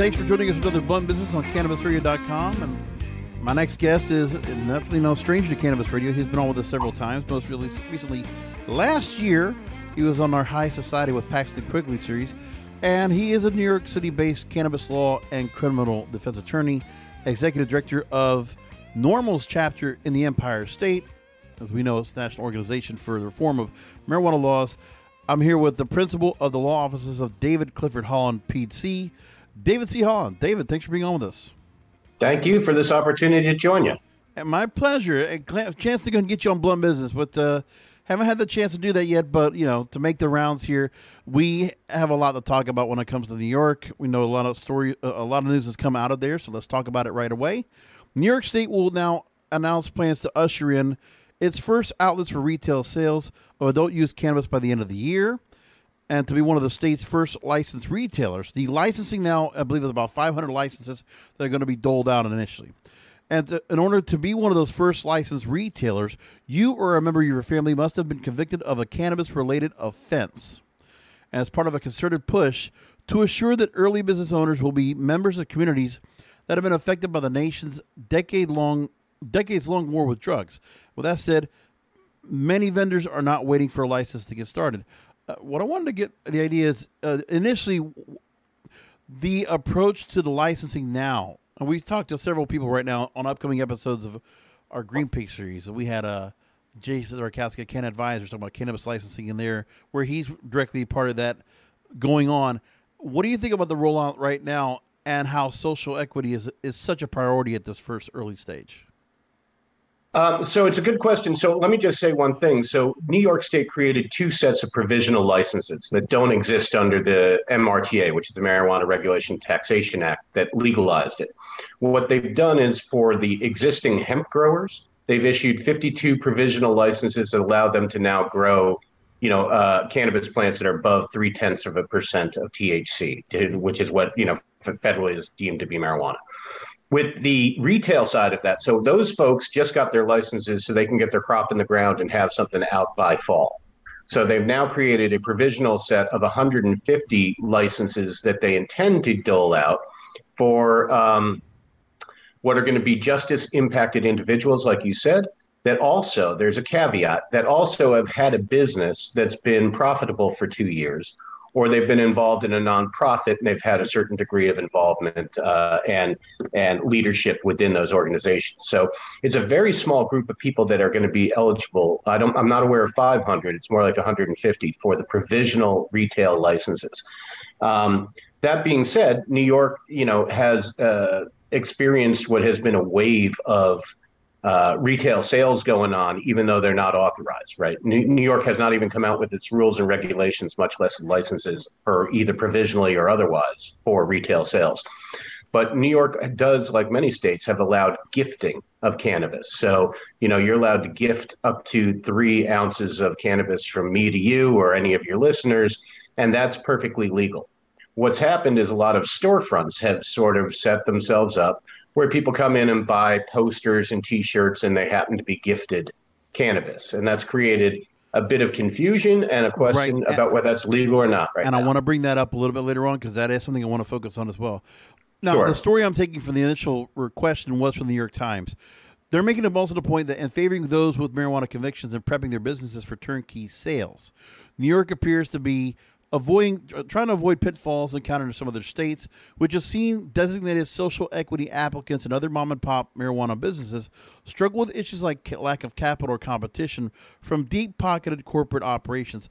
Thanks for joining us for another Blunt Business on CannabisRadio.com. And my next guest is definitely no stranger to Cannabis Radio. He's been on with us several times. Most recently, last year, he was on our High Society with Paxton Quigley series. And he is a New York City based cannabis law and criminal defense attorney, executive director of NORML's chapter in the Empire State. As we know, it's the National Organization for the Reform of Marijuana Laws. I'm here with the principal of the law offices of David Clifford Holland, PC. David C. Holland. David, thanks for being on with us. Thank you for this opportunity to join you. And my pleasure. A chance to go and get you on Blunt Business, but uh, haven't had the chance to do that yet. But you know, to make the rounds here, we have a lot to talk about when it comes to New York. We know a lot of story, a lot of news has come out of there, so let's talk about it right away. New York State will now announce plans to usher in its first outlets for retail sales of adult use cannabis by the end of the year and to be one of the state's first licensed retailers. The licensing now, I believe, is about 500 licenses that are going to be doled out initially. And to, in order to be one of those first licensed retailers, you or a member of your family must have been convicted of a cannabis related offense. As part of a concerted push to assure that early business owners will be members of communities that have been affected by the nation's decade long decades long war with drugs. With that said, many vendors are not waiting for a license to get started. Uh, what I wanted to get the idea is uh, initially the approach to the licensing now. And we've talked to several people right now on upcoming episodes of our Green Peak series. We had a uh, Jason Zarkowski, Ken Advisor, talking about cannabis licensing in there, where he's directly part of that going on. What do you think about the rollout right now and how social equity is is such a priority at this first early stage? Um, so it's a good question. So let me just say one thing. So New York State created two sets of provisional licenses that don't exist under the MRTA, which is the Marijuana Regulation Taxation Act that legalized it. What they've done is for the existing hemp growers, they've issued 52 provisional licenses that allow them to now grow, you know, uh, cannabis plants that are above three tenths of a percent of THC, which is what you know federally is deemed to be marijuana with the retail side of that. So those folks just got their licenses so they can get their crop in the ground and have something out by fall. So they've now created a provisional set of 150 licenses that they intend to dole out for um, what are going to be justice impacted individuals, like you said. That also, there's a caveat that also have had a business that's been profitable for two years or they've been involved in a nonprofit and they've had a certain degree of involvement uh, and and leadership within those organizations. So it's a very small group of people that are going to be eligible. I don't. I'm not aware of 500. It's more like 150 for the provisional retail licenses. Um, that being said, New York, you know, has uh, experienced what has been a wave of uh, retail sales going on, even though they're not authorized, right? New, New, York has not even come out with its rules and regulations, much less licenses for either provisionally or otherwise for retail sales. But New York does, like many states, have allowed gifting of cannabis. So, you know, you're allowed to gift up to three ounces of cannabis from me to you or any of your listeners, and that's perfectly legal. What's happened is a lot of storefronts have sort of set themselves up where people come in and buy posters and t shirts and they happen to be gifted cannabis. And that's created a bit of confusion and a question right. about whether that's legal or not. Right and now. I want to bring that up a little bit later on because that is something I want to focus on as well. Now, sure. the story I'm taking from the initial question was from the New York Times. They're making a also the point that in favoring those with marijuana convictions and prepping their businesses for turnkey sales. New York appears to be avoiding trying to avoid pitfalls encountered in some other states, which has seen designated social equity applicants and other mom and pop marijuana businesses struggle with issues like lack of capital or competition from deep pocketed corporate operations.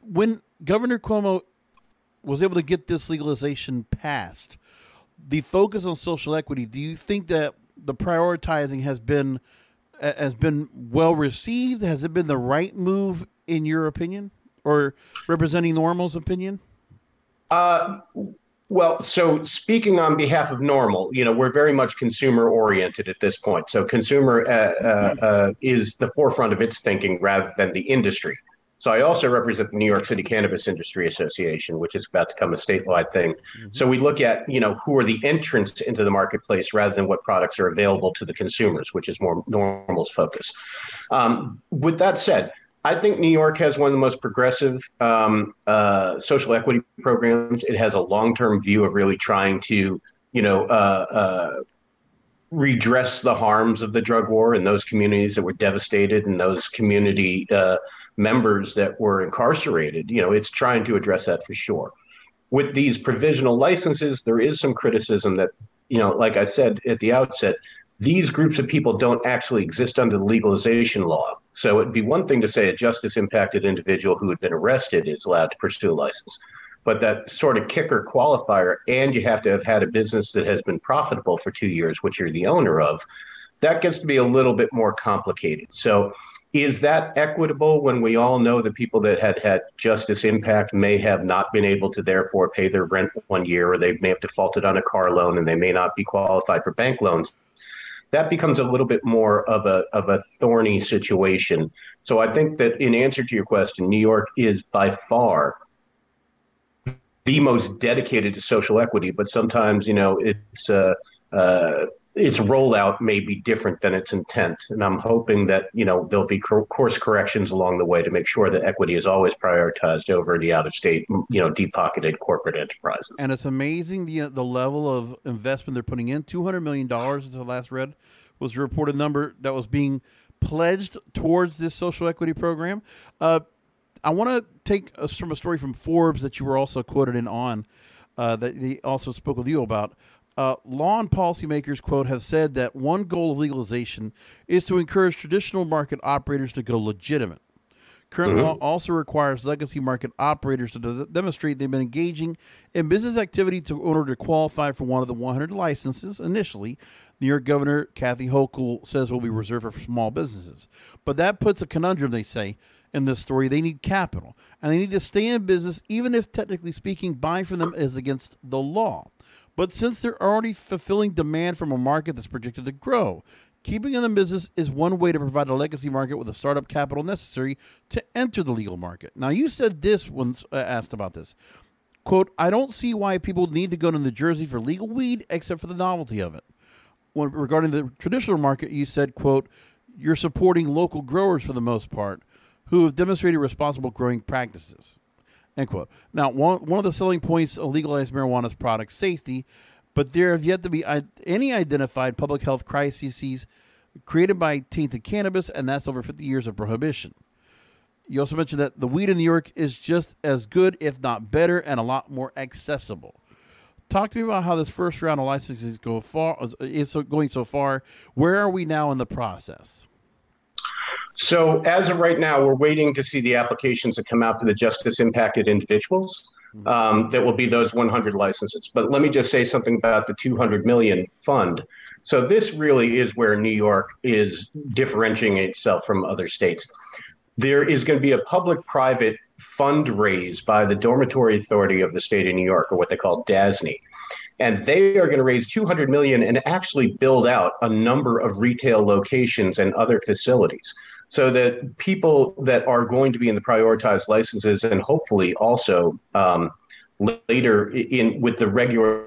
When Governor Cuomo was able to get this legalization passed, the focus on social equity, do you think that the prioritizing has been has been well received? Has it been the right move in your opinion? Or representing NORML's opinion? Uh, well, so speaking on behalf of Normal, you know, we're very much consumer oriented at this point. So consumer uh, uh, uh, is the forefront of its thinking rather than the industry. So I also represent the New York City Cannabis Industry Association, which is about to become a statewide thing. Mm-hmm. So we look at, you know, who are the entrants into the marketplace rather than what products are available to the consumers, which is more NORML's focus. Um, with that said, I think New York has one of the most progressive um, uh, social equity programs. It has a long term view of really trying to, you know, uh, uh, redress the harms of the drug war in those communities that were devastated and those community uh, members that were incarcerated. You know, it's trying to address that for sure. With these provisional licenses, there is some criticism that, you know, like I said at the outset, these groups of people don't actually exist under the legalization law. So it'd be one thing to say a justice impacted individual who had been arrested is allowed to pursue a license. But that sort of kicker qualifier, and you have to have had a business that has been profitable for two years, which you're the owner of, that gets to be a little bit more complicated. So is that equitable when we all know the people that had had justice impact may have not been able to therefore pay their rent one year, or they may have defaulted on a car loan and they may not be qualified for bank loans? That becomes a little bit more of a of a thorny situation. So I think that in answer to your question, New York is by far the most dedicated to social equity, but sometimes you know it's uh, uh, its rollout may be different than its intent. And I'm hoping that you know there'll be course corrections along the way to make sure that equity is always prioritized over the out of state, you know, deep pocketed corporate enterprises. And it's amazing the the level of investment they're putting in. Two hundred million dollars, as the last read, was a reported number that was being pledged towards this social equity program. Uh, I want to take a, from a story from Forbes that you were also quoted in on. Uh, that they also spoke with you about uh, law and policymakers, quote, have said that one goal of legalization is to encourage traditional market operators to go legitimate. Current mm-hmm. law also requires legacy market operators to de- demonstrate they've been engaging in business activity to, in order to qualify for one of the 100 licenses initially. New York Governor Kathy Hochul says will be reserved for small businesses. But that puts a conundrum, they say, in this story. They need capital, and they need to stay in business, even if technically speaking, buying from them is against the law. But since they're already fulfilling demand from a market that's projected to grow, keeping in business is one way to provide a legacy market with the startup capital necessary to enter the legal market. Now, you said this when uh, asked about this. Quote, I don't see why people need to go to New Jersey for legal weed except for the novelty of it. When, regarding the traditional market, you said, quote, you're supporting local growers for the most part who have demonstrated responsible growing practices. End quote. Now, one, one of the selling points of legalized marijuana is product safety, but there have yet to be any identified public health crises created by tainted cannabis, and that's over 50 years of prohibition. You also mentioned that the weed in New York is just as good, if not better, and a lot more accessible. Talk to me about how this first round of licenses go far is going so far. Where are we now in the process? So as of right now, we're waiting to see the applications that come out for the justice impacted individuals. Mm-hmm. Um, that will be those 100 licenses. But let me just say something about the 200 million fund. So this really is where New York is differentiating itself from other states. There is going to be a public-private fundraise by the Dormitory Authority of the state of New York, or what they call DASNY. And they are going to raise 200 million and actually build out a number of retail locations and other facilities so that people that are going to be in the prioritized licenses and hopefully also um, later in with the regular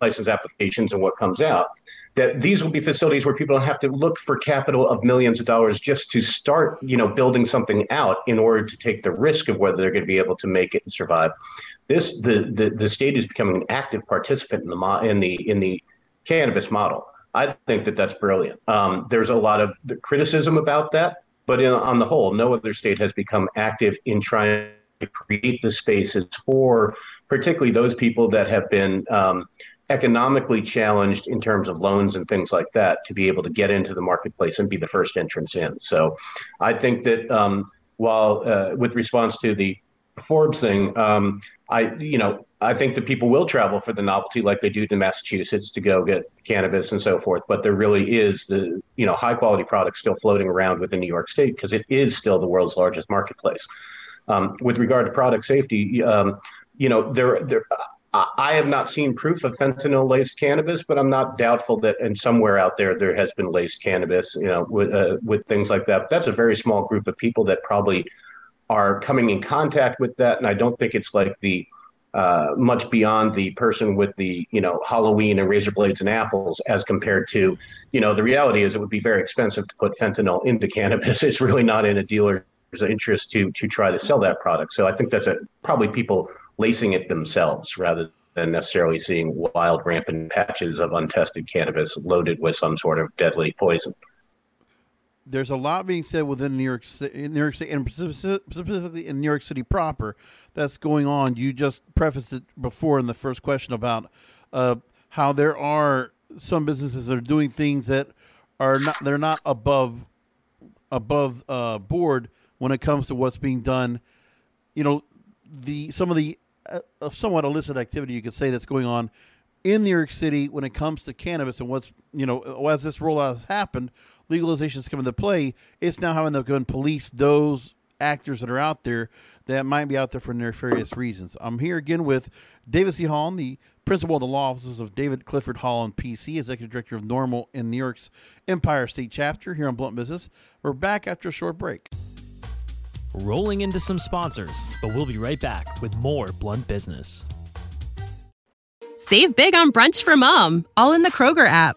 license applications and what comes out that these will be facilities where people don't have to look for capital of millions of dollars just to start you know building something out in order to take the risk of whether they're going to be able to make it and survive this the the, the state is becoming an active participant in the in the in the cannabis model i think that that's brilliant um, there's a lot of criticism about that but in, on the whole no other state has become active in trying to create the spaces for particularly those people that have been um, economically challenged in terms of loans and things like that to be able to get into the marketplace and be the first entrance in. So I think that um, while uh, with response to the Forbes thing, um, I you know I think that people will travel for the novelty like they do to Massachusetts to go get cannabis and so forth. But there really is the you know high quality product still floating around within New York State because it is still the world's largest marketplace. Um, with regard to product safety, um, you know there there I have not seen proof of fentanyl laced cannabis, but I'm not doubtful that in somewhere out there there has been laced cannabis, you know, with uh, with things like that. That's a very small group of people that probably are coming in contact with that, and I don't think it's like the uh, much beyond the person with the you know Halloween and razor blades and apples as compared to you know the reality is it would be very expensive to put fentanyl into cannabis. It's really not in a dealer's interest to to try to sell that product. So I think that's a probably people lacing it themselves rather than necessarily seeing wild, rampant patches of untested cannabis loaded with some sort of deadly poison. There's a lot being said within New York City, New York City, and specifically in New York City proper, that's going on. You just prefaced it before in the first question about uh, how there are some businesses that are doing things that are not they're not above above uh, board when it comes to what's being done. You know, the some of the a, somewhat illicit activity you could say that's going on in New York City when it comes to cannabis and what's you know as this rollout has happened, legalization has come into play. It's now having to go and police those actors that are out there that might be out there for nefarious reasons. I'm here again with David C. Holland, the principal of the law offices of David Clifford Holland PC, executive director of NORML in New York's Empire State Chapter here on Blunt Business. We're back after a short break rolling into some sponsors, but we'll be right back with more Blunt Business. Save big on brunch for mom, all in the Kroger app.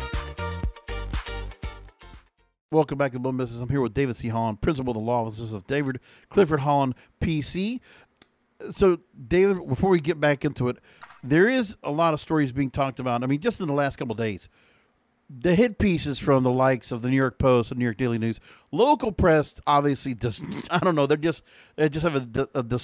Welcome back to Blunt Business. I'm here with David C. Holland, principal of the law offices of David Clifford Holland, PC. So, David, before we get back into it, there is a lot of stories being talked about. I mean, just in the last couple days, the hit pieces from the likes of the New York Post and New York Daily News, local press obviously just I don't know they're just they just have a a, a,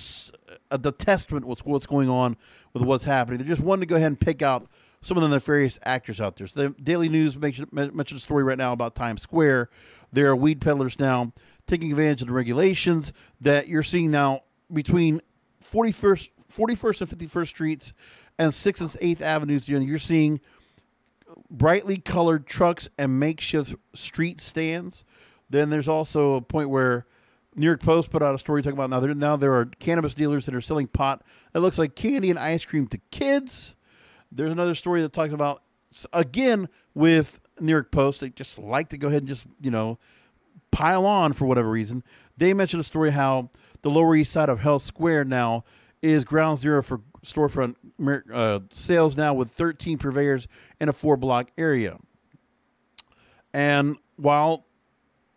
a detestment with what's going on with what's happening. They just wanted to go ahead and pick out some of the nefarious actors out there. So the Daily News mentioned mentioned a story right now about Times Square. There are weed peddlers now taking advantage of the regulations that you're seeing now between 41st 41st and 51st Streets and 6th and 8th Avenues. You're seeing brightly colored trucks and makeshift street stands. Then there's also a point where New York Post put out a story talking about now there now there are cannabis dealers that are selling pot that looks like candy and ice cream to kids. There's another story that talks about again with New York Post. They just like to go ahead and just you know pile on for whatever reason. They mentioned a story how the Lower East Side of Hell Square now is ground zero for storefront uh, sales now with 13 purveyors in a four block area. And while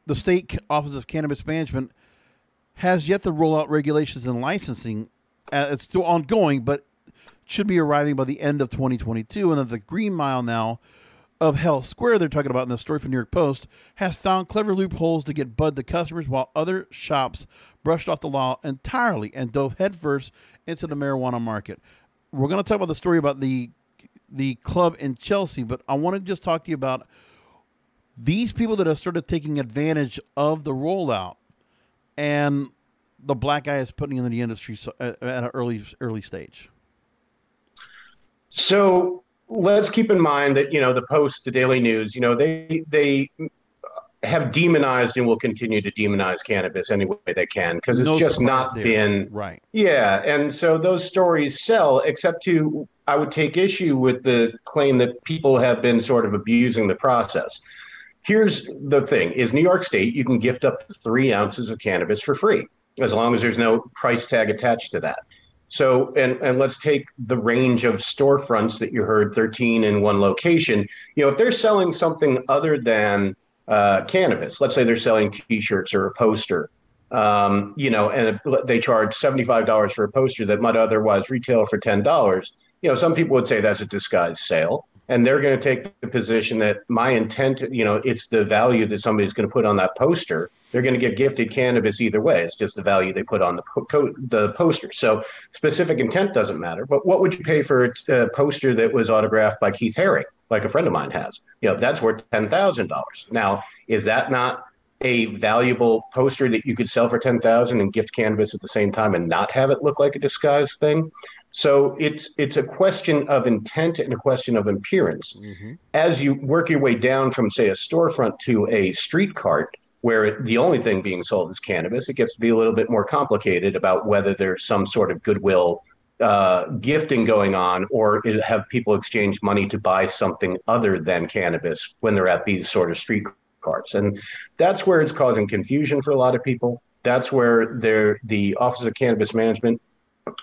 the state office of cannabis management has yet to roll out regulations and licensing, uh, it's still ongoing, but should be arriving by the end of 2022. And then the Green Mile now of Hell Square, they're talking about in the story from New York Post, has found clever loopholes to get bud to customers while other shops brushed off the law entirely and dove headfirst into the marijuana market. We're going to talk about the story about the the club in Chelsea, but I want to just talk to you about these people that have started taking advantage of the rollout and the black guy is putting in the industry at an early early stage. So let's keep in mind that you know the Post, the Daily News, you know they they have demonized and will continue to demonize cannabis any way they can because it's no just not there. been right. Yeah, and so those stories sell, except to I would take issue with the claim that people have been sort of abusing the process. Here's the thing: is New York State you can gift up to three ounces of cannabis for free as long as there's no price tag attached to that. So, and and let's take the range of storefronts that you heard, 13 in one location. You know, if they're selling something other than uh, cannabis, let's say they're selling T-shirts or a poster, um, you know, and they charge $75 for a poster that might otherwise retail for $10. You know, some people would say that's a disguised sale and they're going to take the position that my intent, you know, it's the value that somebody's going to put on that poster. They're going to get gifted cannabis either way. It's just the value they put on the po- the poster. So specific intent doesn't matter. But what would you pay for a poster that was autographed by Keith Haring, like a friend of mine has? You know, that's worth ten thousand dollars. Now, is that not a valuable poster that you could sell for 10,000 and gift cannabis at the same time and not have it look like a disguised thing. So it's it's a question of intent and a question of appearance. Mm-hmm. As you work your way down from say a storefront to a street cart where the only thing being sold is cannabis, it gets to be a little bit more complicated about whether there's some sort of goodwill uh, gifting going on or have people exchange money to buy something other than cannabis when they're at these sort of street carts. And that's where it's causing confusion for a lot of people. That's where the Office of Cannabis Management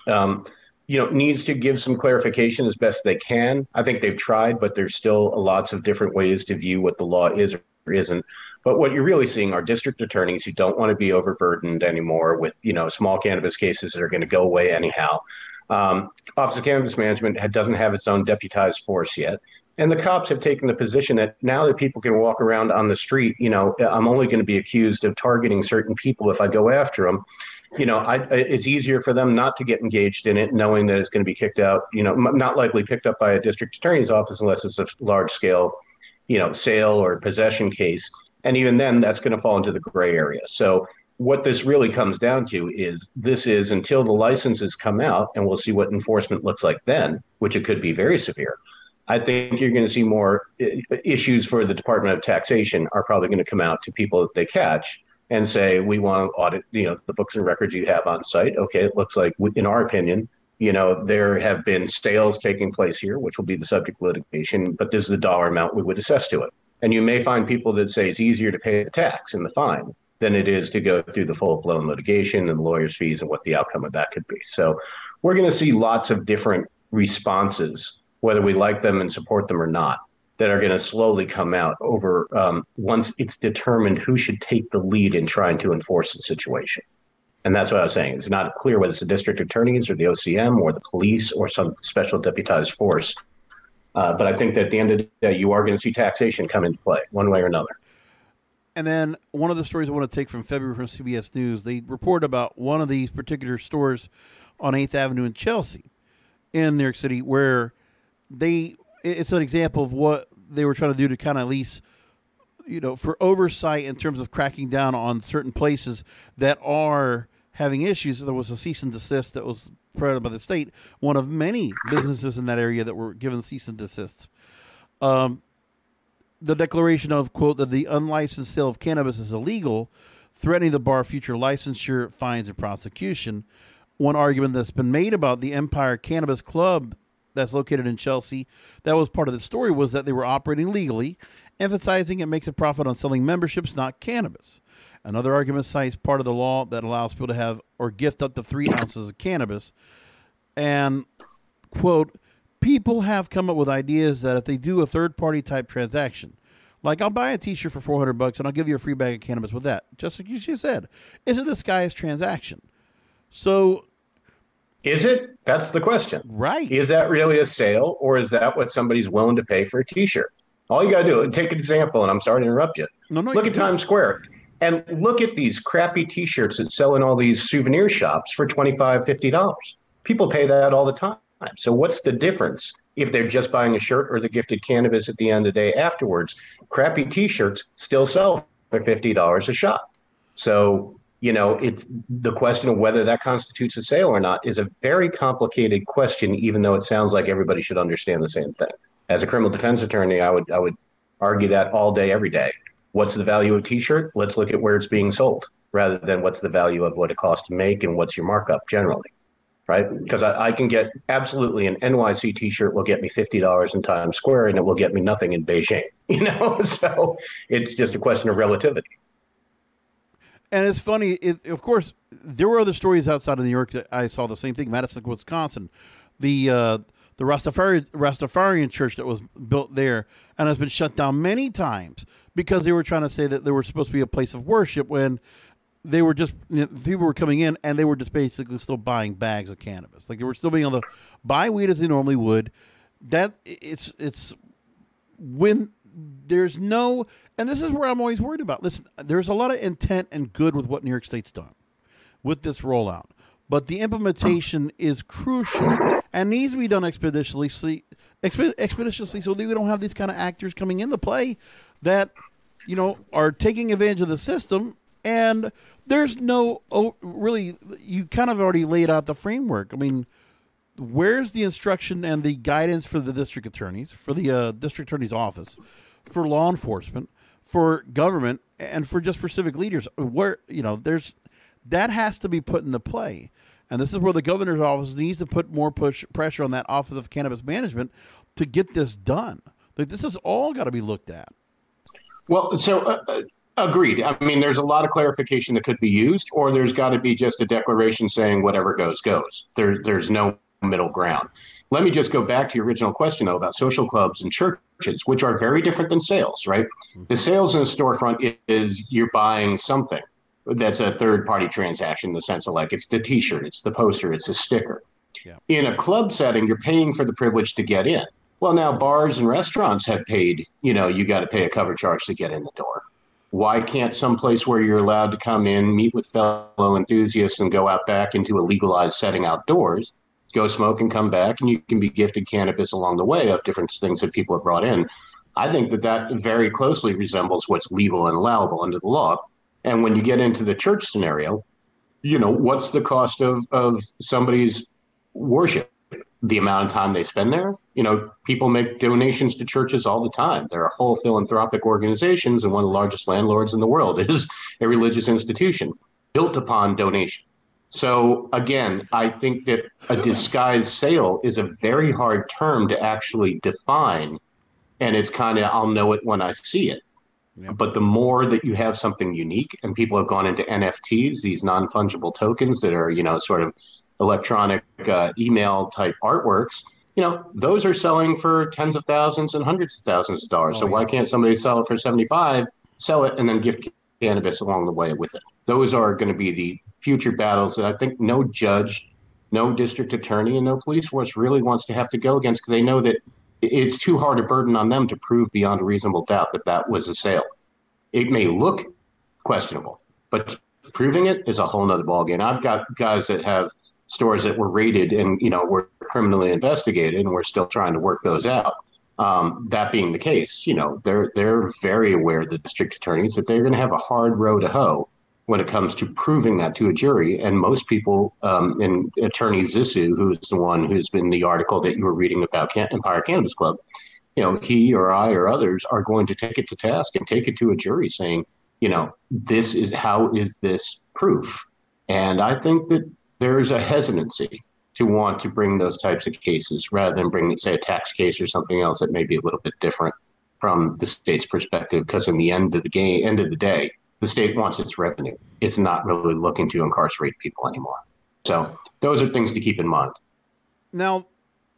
um, you know needs to give some clarification as best they can. I think they've tried, but there's still lots of different ways to view what the law is or isn't. But what you're really seeing are district attorneys who don't want to be overburdened anymore with you know small cannabis cases that are going to go away anyhow. Um, Office of Cannabis Management doesn't have its own deputized force yet. And the cops have taken the position that now that people can walk around on the street, you know, I'm only going to be accused of targeting certain people if I go after them you know, I, it's easier for them not to get engaged in it, knowing that it's going to be kicked out. You know, not likely picked up by a district attorney's office unless it's a large scale, you know, sale or possession case. And even then, that's going to fall into the gray area. So what this really comes down to is this is until the licenses come out, and we'll see what enforcement looks like then, which it could be very severe. I think you're going to see more uh, issues for the Department of Taxation are probably going to come out to people that they catch and say we want to audit you know the books and records you have on site okay it looks like in our opinion you know there have been sales taking place here which will be the subject litigation but this is the dollar amount we would assess to it and you may find people that say it's easier to pay the tax and the fine than it is to go through the full-blown litigation and lawyers fees and what the outcome of that could be so we're going to see lots of different responses whether we like them and support them or not that are going to slowly come out over um, once it's determined who should take the lead in trying to enforce the situation. And that's what I was saying. It's not clear whether it's the district attorneys or the OCM or the police or some special deputized force. Uh, but I think that at the end of the day, you are going to see taxation come into play one way or another. And then one of the stories I want to take from February from CBS News, they report about one of these particular stores on 8th Avenue in Chelsea in New York City where they it's an example of what they were trying to do to kind of at least you know for oversight in terms of cracking down on certain places that are having issues there was a cease and desist that was provided by the state one of many businesses in that area that were given cease and desist um, the declaration of quote that the unlicensed sale of cannabis is illegal threatening to bar future licensure fines and prosecution one argument that's been made about the empire cannabis club that's located in Chelsea. That was part of the story was that they were operating legally, emphasizing it makes a profit on selling memberships, not cannabis. Another argument cites part of the law that allows people to have or gift up to three ounces of cannabis. And, quote, people have come up with ideas that if they do a third party type transaction, like I'll buy a t shirt for 400 bucks and I'll give you a free bag of cannabis with that, just like you just said, is it this guy's transaction? So is it? That's the question. Right. Is that really a sale or is that what somebody's willing to pay for a t shirt? All you got to do, take an example, and I'm sorry to interrupt you. No, no, look at Times Square and look at these crappy t shirts that sell in all these souvenir shops for $25, $50. People pay that all the time. So, what's the difference if they're just buying a shirt or the gifted cannabis at the end of the day afterwards. Crappy T-shirts still sell for fifty dollars a shot. So you know, it's the question of whether that constitutes a sale or not is a very complicated question, even though it sounds like everybody should understand the same thing. As a criminal defense attorney, I would I would argue that all day, every day. What's the value of a t-shirt? Let's look at where it's being sold rather than what's the value of what it costs to make and what's your markup generally. Right? Because I, I can get absolutely an NYC t-shirt will get me fifty dollars in Times Square and it will get me nothing in Beijing. You know, so it's just a question of relativity. And it's funny, it, of course, there were other stories outside of New York that I saw the same thing. Madison, Wisconsin, the uh, the Rastafari, Rastafarian church that was built there and has been shut down many times because they were trying to say that they were supposed to be a place of worship when they were just you know, people were coming in and they were just basically still buying bags of cannabis. Like they were still being able to buy weed as they normally would. That it's it's when there's no and this is where I'm always worried about. Listen, there's a lot of intent and good with what New York State's done with this rollout, but the implementation is crucial and needs to be done expeditiously, expeditiously, so that we don't have these kind of actors coming into play that you know are taking advantage of the system. And there's no oh, really, you kind of already laid out the framework. I mean where's the instruction and the guidance for the district attorneys, for the uh, district attorney's office, for law enforcement, for government and for just for civic leaders where you know there's that has to be put into play. And this is where the governor's office needs to put more push pressure on that office of cannabis management to get this done. Like this has all got to be looked at. Well so uh, uh, agreed. I mean there's a lot of clarification that could be used or there's got to be just a declaration saying whatever goes goes. There, there's no middle ground. Let me just go back to your original question, though, about social clubs and churches, which are very different than sales, right? Mm-hmm. The sales in a storefront is you're buying something that's a third party transaction in the sense of like it's the t shirt, it's the poster, it's a sticker. Yeah. In a club setting, you're paying for the privilege to get in. Well, now bars and restaurants have paid, you know, you got to pay a cover charge to get in the door. Why can't some place where you're allowed to come in, meet with fellow enthusiasts, and go out back into a legalized setting outdoors go smoke and come back, and you can be gifted cannabis along the way of different things that people have brought in. I think that that very closely resembles what's legal and allowable under the law. And when you get into the church scenario, you know, what's the cost of, of somebody's worship? The amount of time they spend there. You know, people make donations to churches all the time. There are whole philanthropic organizations, and one of the largest landlords in the world is a religious institution built upon donation. So again, I think that a disguised sale is a very hard term to actually define. And it's kind of, I'll know it when I see it. But the more that you have something unique, and people have gone into NFTs, these non fungible tokens that are, you know, sort of electronic uh, email type artworks, you know, those are selling for tens of thousands and hundreds of thousands of dollars. Oh, so yeah. why can't somebody sell it for 75, sell it, and then gift cannabis along the way with it? Those are going to be the future battles that I think no judge, no district attorney, and no police force really wants to have to go against because they know that it's too hard a burden on them to prove beyond a reasonable doubt that that was a sale. It may look questionable, but proving it is a whole nother ballgame. I've got guys that have stores that were raided and you know were criminally investigated, and we're still trying to work those out. Um, that being the case, you know they're they're very aware, the district attorneys, that they're going to have a hard row to hoe when it comes to proving that to a jury. And most people, um, and Attorney Zissou, who's the one who's been the article that you were reading about Can- Empire Cannabis Club, you know, he or I or others are going to take it to task and take it to a jury saying, you know, this is how is this proof? And I think that there's a hesitancy to want to bring those types of cases rather than bring, say, a tax case or something else that may be a little bit different from the state's perspective. Because in the end of the game, end of the day, the state wants its revenue. It's not really looking to incarcerate people anymore. So those are things to keep in mind. Now,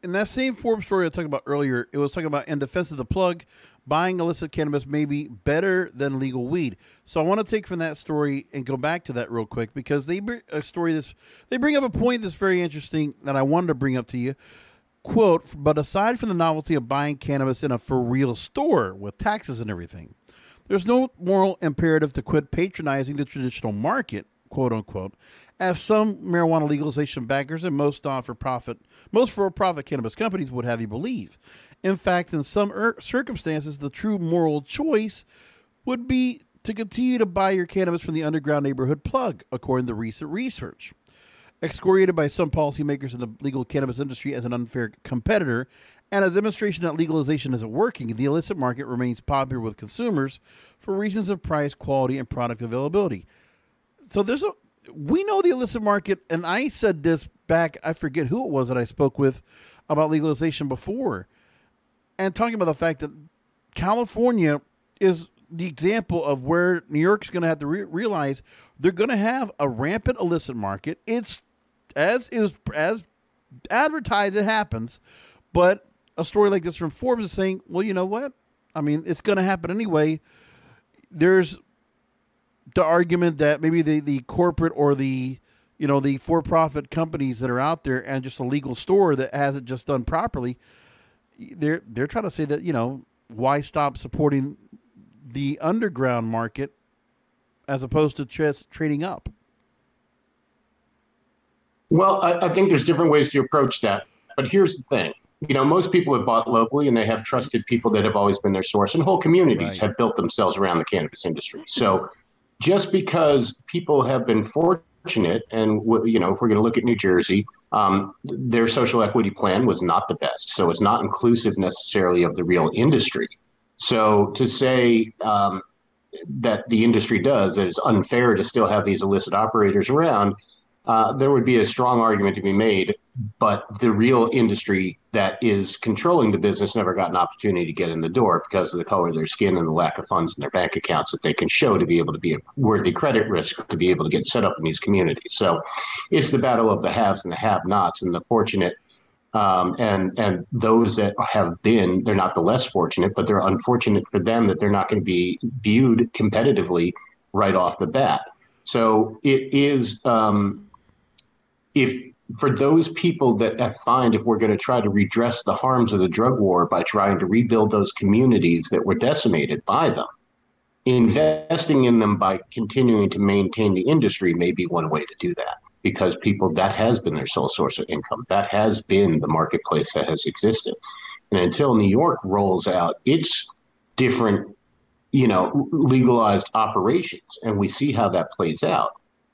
in that same Forbes story I talked about earlier, it was talking about in defense of the plug, buying illicit cannabis may be better than legal weed. So I want to take from that story and go back to that real quick because they a story this they bring up a point that's very interesting that I wanted to bring up to you. Quote, but aside from the novelty of buying cannabis in a for real store with taxes and everything, there's no moral imperative to quit patronizing the traditional market, quote unquote, as some marijuana legalization backers and most non-for-profit, most for-profit cannabis companies would have you believe. In fact, in some er- circumstances, the true moral choice would be to continue to buy your cannabis from the underground neighborhood plug, according to recent research. Excoriated by some policymakers in the legal cannabis industry as an unfair competitor and a demonstration that legalization isn't working, the illicit market remains popular with consumers for reasons of price, quality, and product availability. So there's a we know the illicit market, and I said this back, I forget who it was that I spoke with about legalization before, and talking about the fact that California is the example of where New York's going to have to re- realize they're going to have a rampant illicit market. It's as was as advertised, it happens, but a story like this from Forbes is saying, well, you know what? I mean, it's going to happen anyway. There's the argument that maybe the, the corporate or the you know the for-profit companies that are out there and just a legal store that hasn't just done properly they're they're trying to say that you know why stop supporting the underground market as opposed to just trading up well I, I think there's different ways to approach that but here's the thing you know most people have bought locally and they have trusted people that have always been their source and whole communities right. have built themselves around the cannabis industry so just because people have been fortunate, and you know, if we're going to look at New Jersey, um, their social equity plan was not the best, so it's not inclusive necessarily of the real industry. So to say um, that the industry does that it's unfair to still have these illicit operators around, uh, there would be a strong argument to be made but the real industry that is controlling the business never got an opportunity to get in the door because of the color of their skin and the lack of funds in their bank accounts that they can show to be able to be a worthy credit risk to be able to get set up in these communities. So it's the battle of the haves and the have-nots, and the fortunate um, and and those that have been they're not the less fortunate, but they're unfortunate for them that they're not going to be viewed competitively right off the bat. So it is um, if for those people that find if we're going to try to redress the harms of the drug war by trying to rebuild those communities that were decimated by them, investing in them by continuing to maintain the industry may be one way to do that because people that has been their sole source of income. That has been the marketplace that has existed. And until New York rolls out its different, you know, legalized operations and we see how that plays out,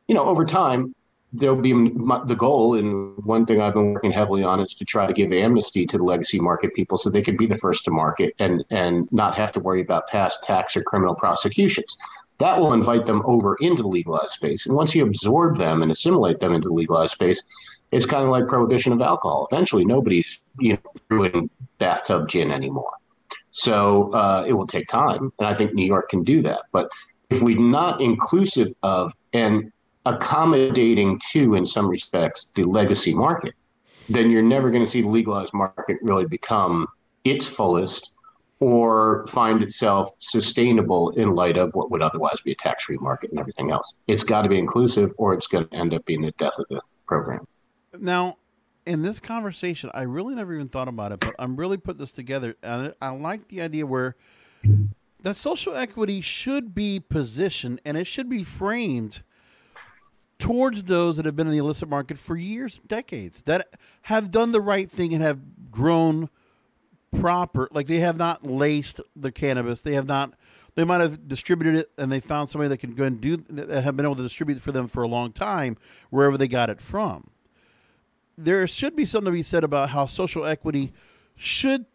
you know, over time, there'll be the goal, and one thing I've been working heavily on is to try to give amnesty to the legacy market people so they can be the first to market and and not have to worry about past tax or criminal prosecutions. That will invite them over into the legalized space, and once you absorb them and assimilate them into the legalized space, it's kind of like prohibition of alcohol. Eventually, nobody's you know doing bathtub gin anymore. So uh, it will take time, and I think New York can do that. But if we're not inclusive of and accommodating to, in some respects, the legacy market, then you're never going to see the legalized market really become its fullest or find itself sustainable in light of what would otherwise be a tax free market and everything else. It's got to be inclusive or it's going to end up being the death of the program. Now, in this conversation, I really never even thought about it, but I'm really putting this together. And I like the idea where that social equity should be positioned and it should be framed towards those that have been in the illicit market for years, decades, that have done the right thing and have grown proper. Like they have not laced the cannabis. They have not. They might have distributed it, and they found somebody that can go and do that have been able to distribute it for them for a long time, wherever they got it from. There should be something to be said about how social equity should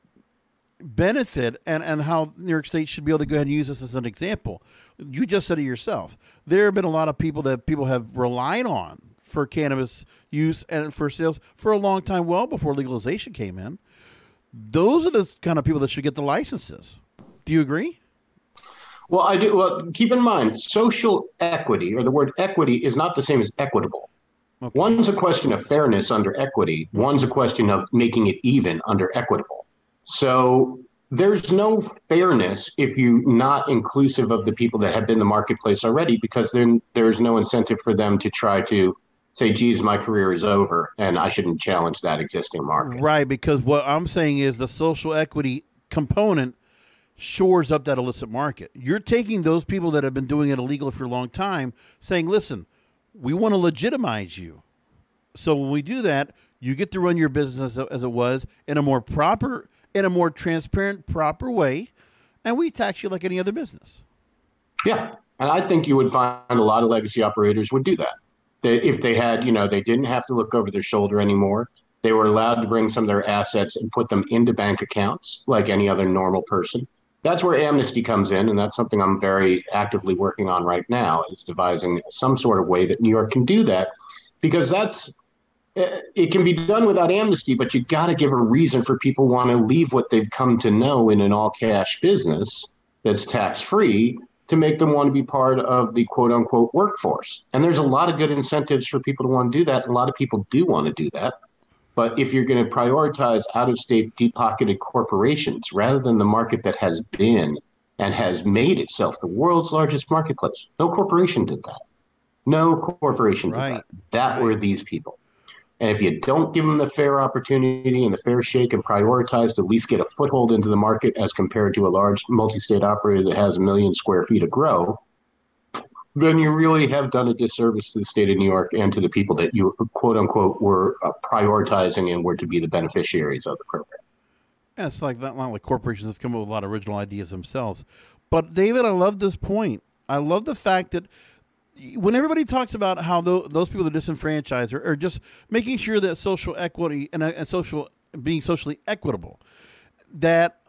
benefit and, and how New York State should be able to go ahead and use this as an example. You just said it yourself. There have been a lot of people that people have relied on for cannabis use and for sales for a long time, well before legalization came in. Those are the kind of people that should get the licenses. Do you agree? Well, I do. Well, keep in mind, social equity or the word equity is not the same as equitable. Okay. One's a question of fairness under equity. One's a question of making it even under equitable. So there's no fairness if you're not inclusive of the people that have been the marketplace already, because then there's no incentive for them to try to say, geez, my career is over and I shouldn't challenge that existing market. Right, because what I'm saying is the social equity component shores up that illicit market. You're taking those people that have been doing it illegal for a long time, saying, listen, we want to legitimize you. So when we do that, you get to run your business as it was in a more proper, in a more transparent, proper way, and we tax you like any other business. Yeah, and I think you would find a lot of legacy operators would do that. They, if they had, you know, they didn't have to look over their shoulder anymore. They were allowed to bring some of their assets and put them into bank accounts like any other normal person. That's where amnesty comes in, and that's something I'm very actively working on right now. Is devising some sort of way that New York can do that, because that's it can be done without amnesty, but you got to give a reason for people want to leave what they've come to know in an all cash business that's tax free to make them want to be part of the quote unquote workforce. And there's a lot of good incentives for people to want to do that. And a lot of people do want to do that. But if you're going to prioritize out of state, deep pocketed corporations rather than the market that has been and has made itself the world's largest marketplace, no corporation did that. No corporation right. did that. That right. were these people. And if you don't give them the fair opportunity and the fair shake and prioritize to at least get a foothold into the market as compared to a large multi state operator that has a million square feet of grow, then you really have done a disservice to the state of New York and to the people that you, quote unquote, were uh, prioritizing and were to be the beneficiaries of the program. Yeah, it's like that. Like corporations have come up with a lot of original ideas themselves. But David, I love this point. I love the fact that when everybody talks about how those people that disenfranchised are, are just making sure that social equity and, uh, and social being socially equitable, that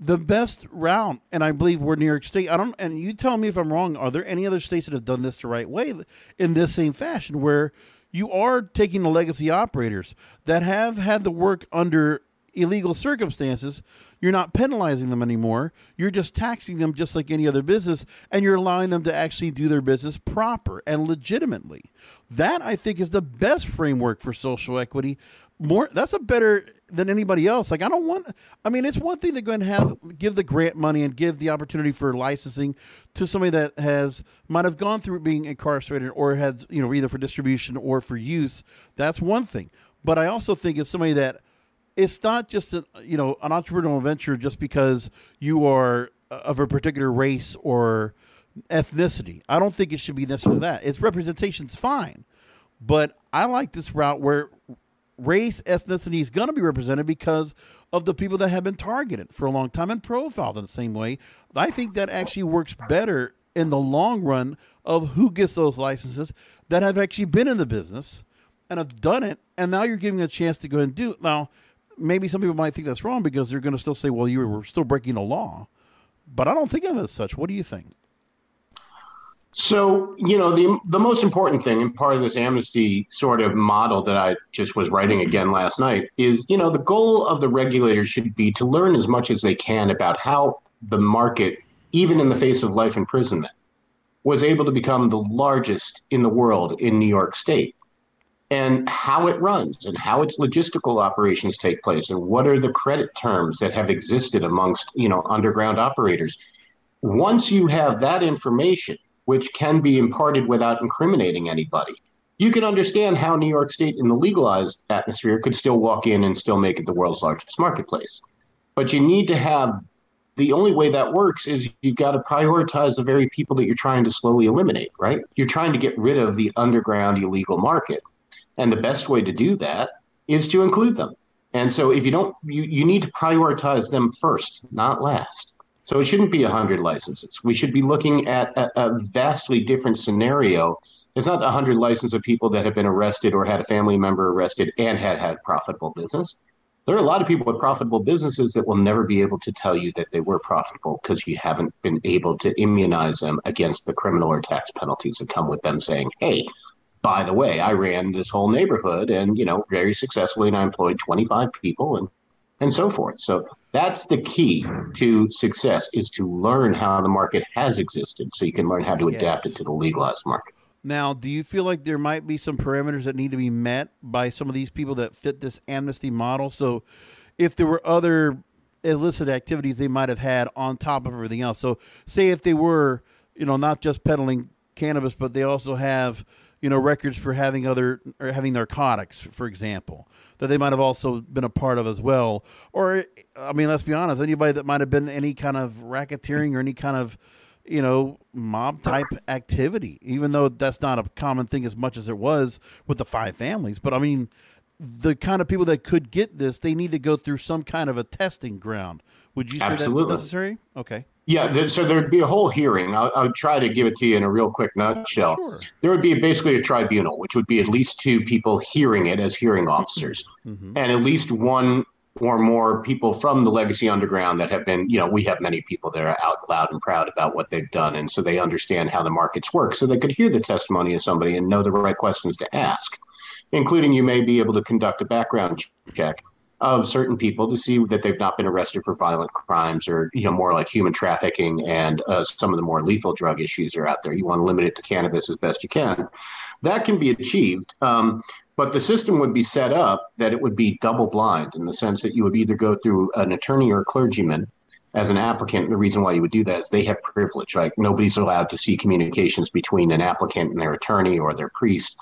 the best route, and I believe we're New York State. I don't, and you tell me if I'm wrong. Are there any other states that have done this the right way in this same fashion, where you are taking the legacy operators that have had to work under illegal circumstances, you're not penalizing them anymore. You're just taxing them just like any other business, and you're allowing them to actually do their business proper and legitimately. That I think is the best framework for social equity. More that's a better than anybody else. Like I don't want. I mean, it's one thing to go and have give the grant money and give the opportunity for licensing to somebody that has might have gone through being incarcerated or had you know either for distribution or for use. That's one thing. But I also think it's somebody that it's not just a, you know an entrepreneurial venture just because you are uh, of a particular race or ethnicity. I don't think it should be necessarily that. Its representation's fine, but I like this route where race ethnicity is going to be represented because of the people that have been targeted for a long time and profiled in the same way. I think that actually works better in the long run of who gets those licenses that have actually been in the business and have done it, and now you're giving a chance to go and do it. Now, maybe some people might think that's wrong because they're going to still say, well, you were still breaking the law. But I don't think of it as such. What do you think? So, you know, the the most important thing and part of this amnesty sort of model that I just was writing again last night is, you know, the goal of the regulators should be to learn as much as they can about how the market, even in the face of life imprisonment, was able to become the largest in the world in New York State and how it runs and how its logistical operations take place and what are the credit terms that have existed amongst you know underground operators. Once you have that information which can be imparted without incriminating anybody you can understand how new york state in the legalized atmosphere could still walk in and still make it the world's largest marketplace. But you need to have the only way that works is you've got to prioritize the very people that you're trying to slowly eliminate right? You're trying to get rid of the underground illegal market and the best way to do that is to include them. And so if you don't, you, you need to prioritize them first, not last. So it shouldn't be 100 licenses. We should be looking at a, a vastly different scenario. It's not 100 licenses of people that have been arrested or had a family member arrested and had had profitable business. There are a lot of people with profitable businesses that will never be able to tell you that they were profitable because you haven't been able to immunize them against the criminal or tax penalties that come with them saying, hey, by the way, I ran this whole neighborhood and, you know, very successfully and I employed 25 people and, and so forth. So that's the key to success is to learn how the market has existed so you can learn how to yes. adapt it to the legalized market. Now, do you feel like there might be some parameters that need to be met by some of these people that fit this amnesty model? So if there were other illicit activities they might have had on top of everything else. So say if they were, you know, not just peddling cannabis, but they also have you know records for having other or having narcotics, for example, that they might have also been a part of as well. Or I mean, let's be honest, anybody that might have been any kind of racketeering or any kind of you know, mob type activity, even though that's not a common thing as much as it was with the five families. But I mean, the kind of people that could get this, they need to go through some kind of a testing ground. Would you say Absolutely. that's necessary? Okay. Yeah, so there'd be a whole hearing. I'll, I'll try to give it to you in a real quick nutshell. Sure. There would be basically a tribunal, which would be at least two people hearing it as hearing officers, Mm-hmm. and at least one or more people from the Legacy Underground that have been, you know, we have many people that are out loud and proud about what they've done, and so they understand how the markets work, so they could hear the testimony of somebody and know the right questions to ask, including you may be able to conduct a background check of certain people to see that they've not been arrested for violent crimes or you know more like human trafficking and uh, some of the more lethal drug issues are out there. You want to limit it to cannabis as best you can. That can be achieved, um, but the system would be set up that it would be double blind in the sense that you would either go through an attorney or a clergyman as an applicant. The reason why you would do that is they have privilege, right? Nobody's allowed to see communications between an applicant and their attorney or their priest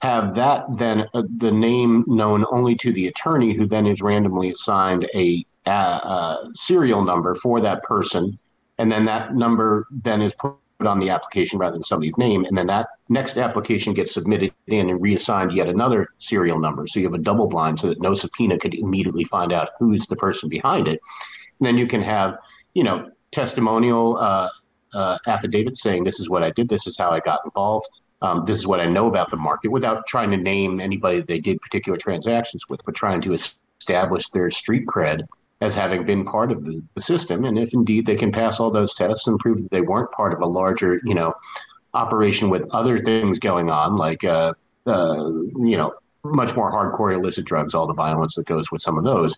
have that then uh, the name known only to the attorney who then is randomly assigned a, uh, uh, serial number for that person. And then that number then is put on the application rather than somebody's name. And then that next application gets submitted in and reassigned yet another serial number. So you have a double blind so that no subpoena could immediately find out who's the person behind it. And then you can have you know testimonial uh, uh, affidavits saying this is what i did. This is how i got involved um, this is what I know about the market without trying to name anybody they did particular transactions with, but trying to establish their street cred as having been part of the, the system. And if indeed they can pass all those tests and prove that they weren't part of a larger, you know, operation with other things going on, like, uh, uh, you know, much more hardcore illicit drugs, all the violence that goes with some of those,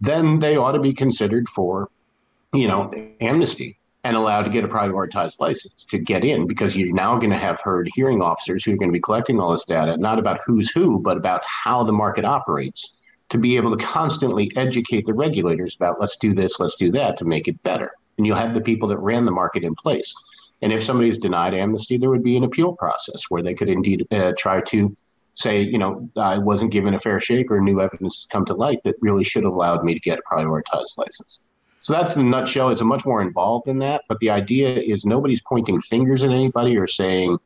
then they ought to be considered for, you know, amnesty and allowed to get a prioritized license to get in because you're now going to have heard hearing officers who are going to be collecting all this data, not about who's who, but about how the market operates to be able to constantly educate the regulators about let's do this, let's do that to make it better. And you'll have the people that ran the market in place. And if somebody's denied amnesty, there would be an appeal process where they could indeed uh, try to say, you know, I wasn't given a fair shake or new evidence has come to light that really should have allowed me to get a prioritized license. So that's the nutshell. It's a much more involved than that. But the idea is nobody's pointing fingers at anybody or saying,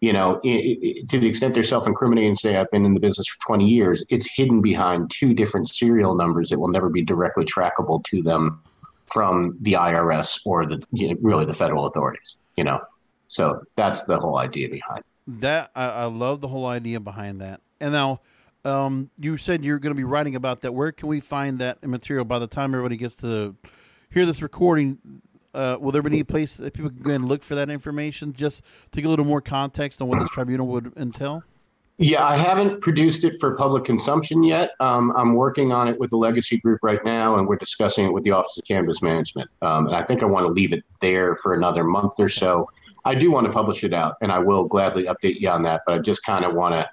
you know, i i to the extent they're self-incriminating say I've been in the business for 20 years, it's hidden behind two different serial numbers that will never be directly trackable to them from the IRS or the you know, really the federal authorities. You know, so that's the whole idea behind. That I, I love the whole idea behind that. And now, um, you said you're going to be writing about that. Where can we find that material by the time everybody gets to hear this recording? Uh, will there be any place that people can go and look for that information just to get a little more context on what this tribunal would entail? Yeah, I haven't produced it for public consumption yet. Um, I'm working on it with the Legacy Group right now, and we're discussing it with the Office of Cannabis Management. Um, and I think I want to leave it there for another month or so. I do want to publish it out, and I will gladly update you on that. But I just kind of want to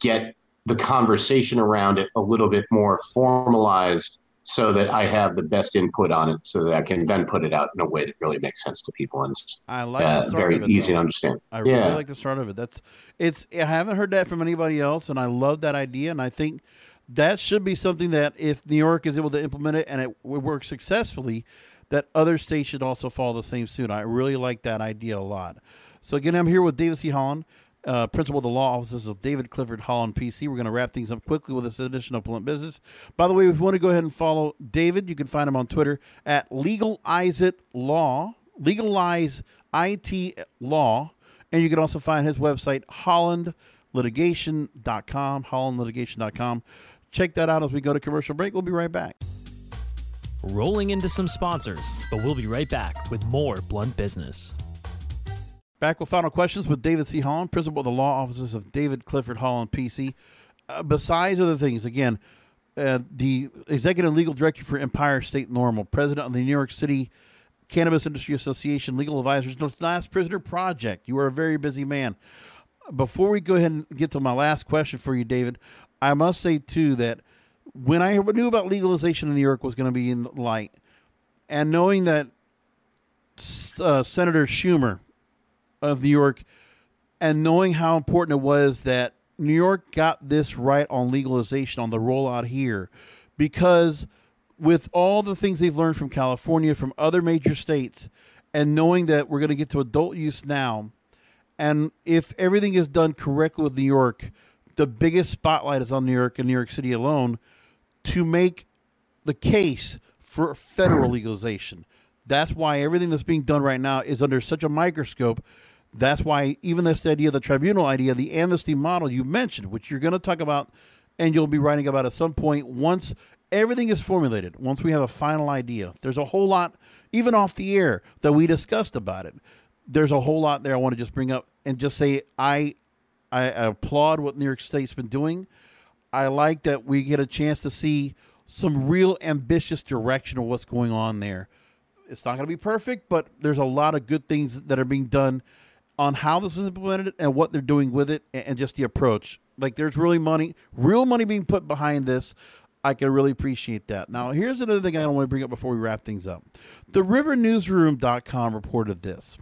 get the conversation around it a little bit more formalized so that I have the best input on it so that I can then put it out in a way that really makes sense to people and it's I like uh, very it, easy though. to understand. I really yeah. like the start of it. That's it's. I haven't heard that from anybody else, and I love that idea. And I think that should be something that if New York is able to implement it and it w- works successfully, that other states should also follow the same suit. I really like that idea a lot. So again, I'm here with David C. Holland, uh, principal of the law offices of David Clifford Holland PC. We're going to wrap things up quickly with this edition of Blunt Business. By the way, if you want to go ahead and follow David, you can find him on Twitter at Legalize It Law, Legalize IT Law, and you can also find his website hollandlitigation.com, hollandlitigation.com. Check that out as we go to commercial break. We'll be right back. Rolling into some sponsors, but we'll be right back with more Blunt Business. Back with final questions with David C. Holland, principal of the law offices of David Clifford Holland PC. Uh, besides other things, again, uh, the executive legal director for Empire State NORML, president of the New York City Cannabis Industry Association, legal advisors, the Last Prisoner Project. You are a very busy man. Before we go ahead and get to my last question for you, David, I must say too that when I knew about legalization in New York was going to be in light, and knowing that uh, Senator Schumer of New York, and knowing how important it was that New York got this right on legalization on the rollout here, because with all the things they've learned from California, from other major states, and knowing that we're going to get to adult use now, and if everything is done correctly with New York, the biggest spotlight is on New York and New York City alone to make the case for federal legalization. That's why everything that's being done right now is under such a microscope. That's why even this idea, the tribunal idea, the amnesty model you mentioned, which you're going to talk about and you'll be writing about at some point once everything is formulated, once we have a final idea. There's a whole lot, even off the air, that we discussed about it. There's a whole lot there I want to just bring up and just say I I applaud what New York State's been doing. I like that we get a chance to see some real ambitious direction of what's going on there. It's not going to be perfect, but there's a lot of good things that are being done on how this is implemented and what they're doing with it and just the approach. Like there's really money, real money being put behind this. I can really appreciate that. Now, here's another thing I want to bring up before we wrap things up. The rivernewsroom.com reported this.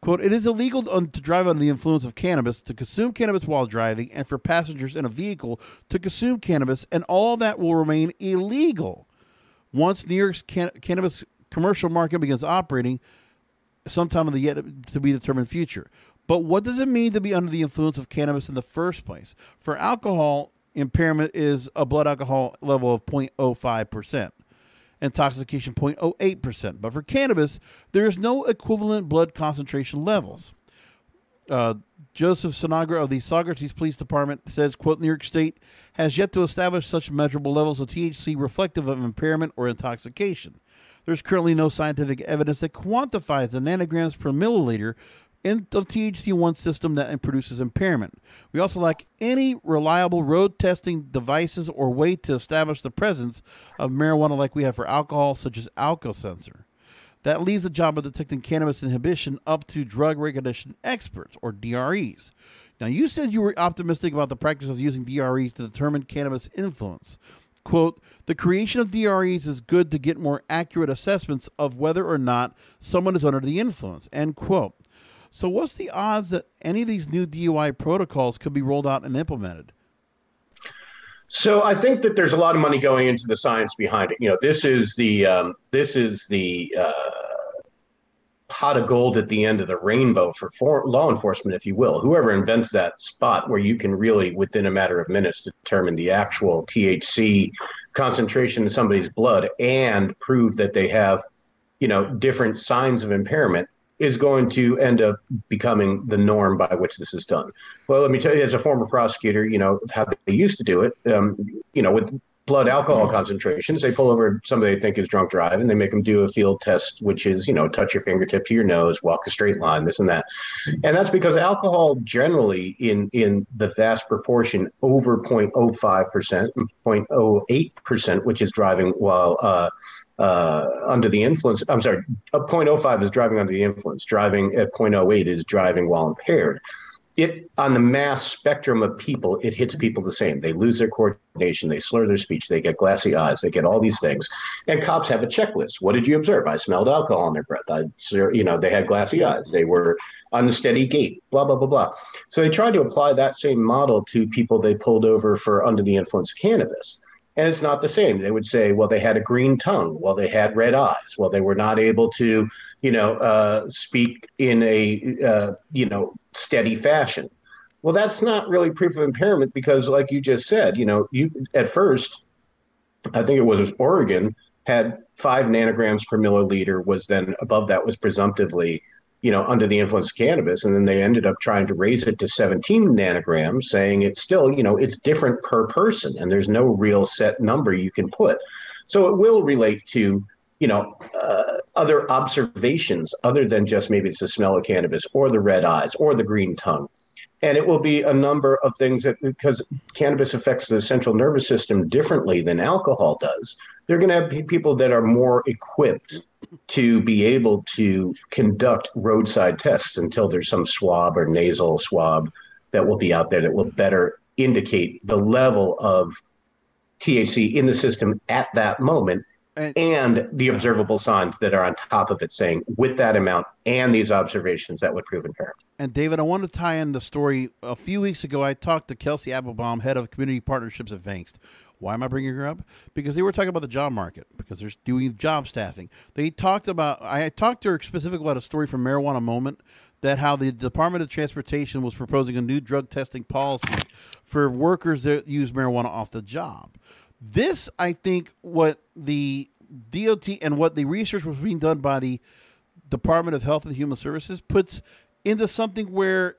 Quote, it is illegal to drive under the influence of cannabis, to consume cannabis while driving, and for passengers in a vehicle to consume cannabis, and all that will remain illegal once New York's can- cannabis commercial market begins operating sometime in the yet to be determined future. But what does it mean to be under the influence of cannabis in the first place? For alcohol, impairment is a blood alcohol level of 0.05% intoxication 0.08%. But for cannabis, there is no equivalent blood concentration levels. Uh, Joseph Sinagra of the Saugerties Police Department says, quote, New York State has yet to establish such measurable levels of THC reflective of impairment or intoxication. There's currently no scientific evidence that quantifies the nanograms per milliliter in the THC1 system that produces impairment. We also lack any reliable road testing devices or way to establish the presence of marijuana like we have for alcohol, such as AlcoSensor. That leaves the job of detecting cannabis inhibition up to drug recognition experts, or DREs. Now, you said you were optimistic about the practice of using DREs to determine cannabis influence. Quote, the creation of DREs is good to get more accurate assessments of whether or not someone is under the influence, end quote. So, what's the odds that any of these new DUI protocols could be rolled out and implemented? So I think that there's a lot of money going into the science behind it. You know, this is the um, this is the uh, pot of gold at the end of the rainbow for, for law enforcement, if you will. Whoever invents that spot where you can really, within a matter of minutes, determine the actual THC concentration in somebody's blood and prove that they have, you know, different signs of impairment is going to end up becoming the norm by which this is done. Well, let me tell you, as a former prosecutor, you know how they used to do it. Um, you know, with blood alcohol concentrations, they pull over somebody they think is drunk driving. They make them do a field test, which is you know touch your fingertip to your nose, walk a straight line, this and that, and that's because alcohol generally in in the vast proportion over 0.05 percent, 0.08 percent, which is driving while uh, uh, under the influence. I'm sorry, a 0.05 is driving under the influence. Driving at 0.08 is driving while impaired. It on the mass spectrum of people, it hits people the same. They lose their coordination, they slur their speech, they get glassy eyes, they get all these things. And cops have a checklist. What did you observe? I smelled alcohol on their breath. I, you know, they had glassy eyes. They were unsteady gait. Blah blah blah blah. So they tried to apply that same model to people they pulled over for under the influence of cannabis. And it's not the same. They would say, well, they had a green tongue. Well, they had red eyes. Well, they were not able to, you know, uh, speak in a, uh, you know, steady fashion. Well, that's not really proof of impairment because, like you just said, you know, you at first, I think it was Oregon had five nanograms per milliliter. Was then above that was presumptively you know, under the influence of cannabis. And then they ended up trying to raise it to 17 nanograms, saying it's still, you know, it's different per person and there's no real set number you can put. So it will relate to, you know, uh, other observations other than just maybe it's the smell of cannabis or the red eyes or the green tongue. And it will be a number of things that because cannabis affects the central nervous system differently than alcohol does, they're going to have people that are more equipped to be able to conduct roadside tests until there's some swab or nasal swab that will be out there that will better indicate the level of THC in the system at that moment and, and, the observable signs that are on top of it saying with that amount and these observations that would prove impairment. And David, I want to tie in the story. A few weeks ago, I talked to Kelsey Applebaum, head of community partnerships at Vangst. Why am I bringing her up? Because they were talking about the job market because they're doing job staffing. They talked about I talked to her specifically about a story from Marijuana Moment that how the Department of Transportation was proposing a new drug testing policy for workers that use marijuana off the job. This, I think, what the DOT and what the research was being done by the Department of Health and Human Services puts into something where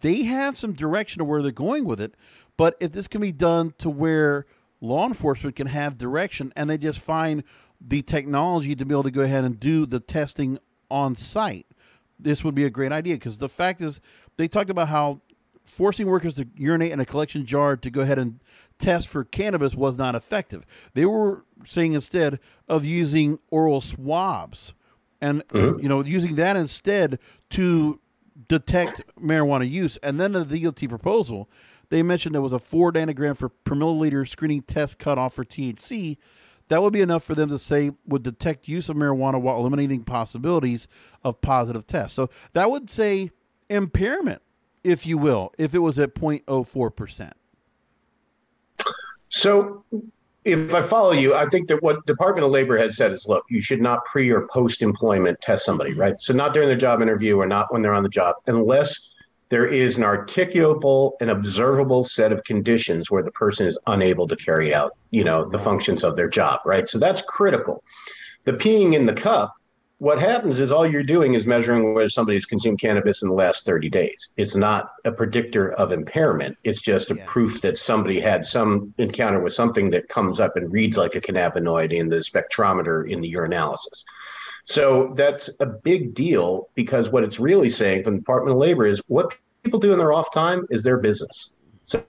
they have some direction of where they're going with it. But if this can be done to where law enforcement can have direction and they just find the technology to be able to go ahead and do the testing on site, this would be a great idea. Because the fact is, they talked about how forcing workers to urinate in a collection jar to go ahead and test for cannabis was not effective. They were saying instead of using oral swabs and mm-hmm. you know using that instead to detect marijuana use. And then the DOT proposal, they mentioned there was a four nanogram for per milliliter screening test cutoff for THC. That would be enough for them to say would detect use of marijuana while eliminating possibilities of positive tests. So that would say impairment, if you will, if it was at 0.04%. So if I follow you, I think that what Department of Labor has said is, look, you should not pre or post employment test somebody, right? So not during the job interview or not when they're on the job, unless there is an articulable and observable set of conditions where the person is unable to carry out, you know, the functions of their job, right? So that's critical. The peeing in the cup what happens is all you're doing is measuring whether somebody's consumed cannabis in the last 30 days. It's not a predictor of impairment. It's just a yes. proof that somebody had some encounter with something that comes up and reads like a cannabinoid in the spectrometer in the urinalysis. So that's a big deal because what it's really saying from the Department of Labor is what people do in their off time is their business. So as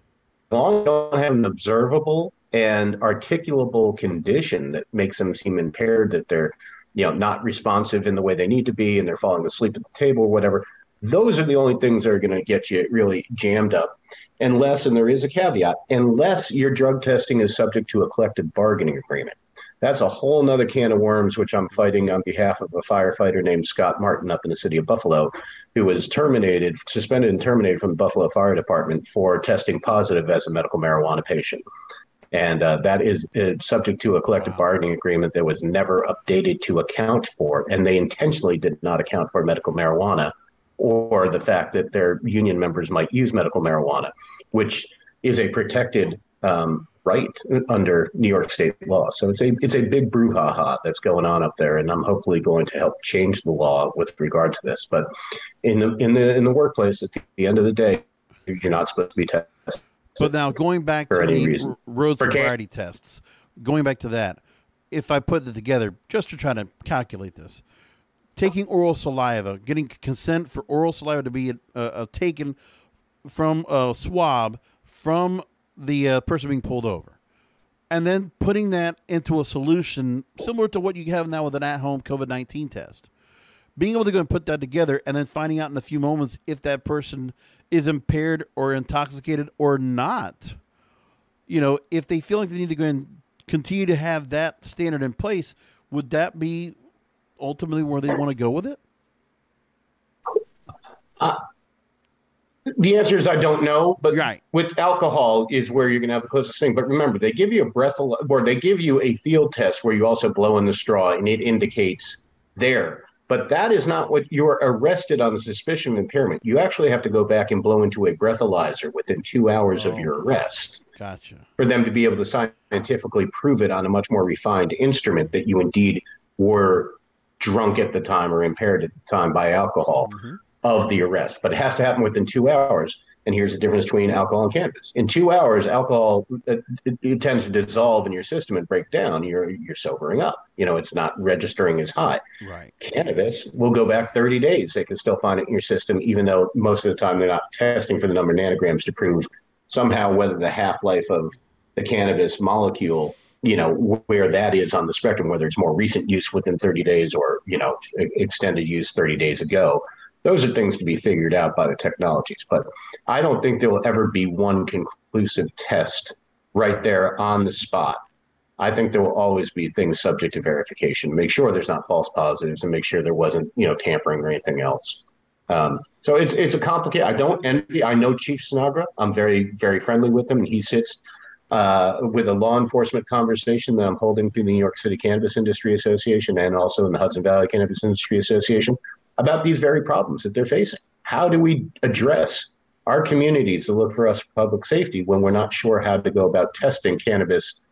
long as you don't have an observable and articulable condition that makes them seem impaired, that they're you know not responsive in the way they need to be and they're falling asleep at the table or whatever those are the only things that are going to get you really jammed up unless and there is a caveat unless your drug testing is subject to a collective bargaining agreement. That's a whole nother can of worms which i'm fighting on behalf of a firefighter named scott martin up in the city of buffalo who was terminated suspended and terminated from the buffalo fire department for testing positive as a medical marijuana patient and uh, that is uh, subject to a collective bargaining agreement that was never updated to account for. And they intentionally did not account for medical marijuana or the fact that their union members might use medical marijuana, which is a protected um, right under New York State law. So it's a it's a big brouhaha that's going on up there, and I'm hopefully going to help change the law with regard to this. But in the in the in the workplace, at the end of the day, you're not supposed to be tested but now going back to the reason. road sobriety tests, going back to that, if I put it together just to try to calculate this, taking oral saliva, getting consent for oral saliva to be uh, uh, taken from a swab from the uh, person being pulled over, and then putting that into a solution similar to what you have now with an at-home COVID nineteen test. Being able to go and put that together, and then finding out in a few moments if that person is impaired or intoxicated or not. You know, if they feel like they need to go and continue to have that standard in place, would that be ultimately where they want to go with it? Uh, the answer is I don't know, but right. with alcohol is where you're going to have the closest thing. But remember, they give you a breath, or they give you a field test where you also blow in the straw, and it indicates there but that is not what you're arrested on the suspicion of impairment. You actually have to go back and blow into a breathalyzer within two hours oh, of your arrest. Gotcha. For them to be able to scientifically prove it on a much more refined instrument that you indeed were drunk at the time or impaired at the time by alcohol mm-hmm. of the arrest. But it has to happen within two hours. And here's the difference between alcohol and cannabis. In two hours, alcohol uh, it, it, tends to dissolve in your system and break down. You're you're sobering up. You know, it's not registering as high. Right. Cannabis will go back 30 days. They can still find it in your system, even though most of the time they're not testing for the number of nanograms to prove somehow whether the half life of the cannabis molecule you know where that is on the spectrum whether it's more recent use within 30 days or you know extended use 30 days ago those are things to be figured out by the technologies. But I don't think there will ever be one conclusive test right there on the spot. I think there will always be things subject to verification. Make sure there's not false positives, and make sure there wasn't, you know, tampering or anything else. Um, so it's it's a complicated. I don't envy. I know Chief Sinagra. I'm very very friendly with him, and he sits uh, with a law enforcement conversation that I'm holding through the New York City Cannabis Industry Association and also in the Hudson Valley Cannabis Industry Association about these very problems that they're facing. How do we address our communities to look for us for public safety when we're not sure how to go about testing cannabis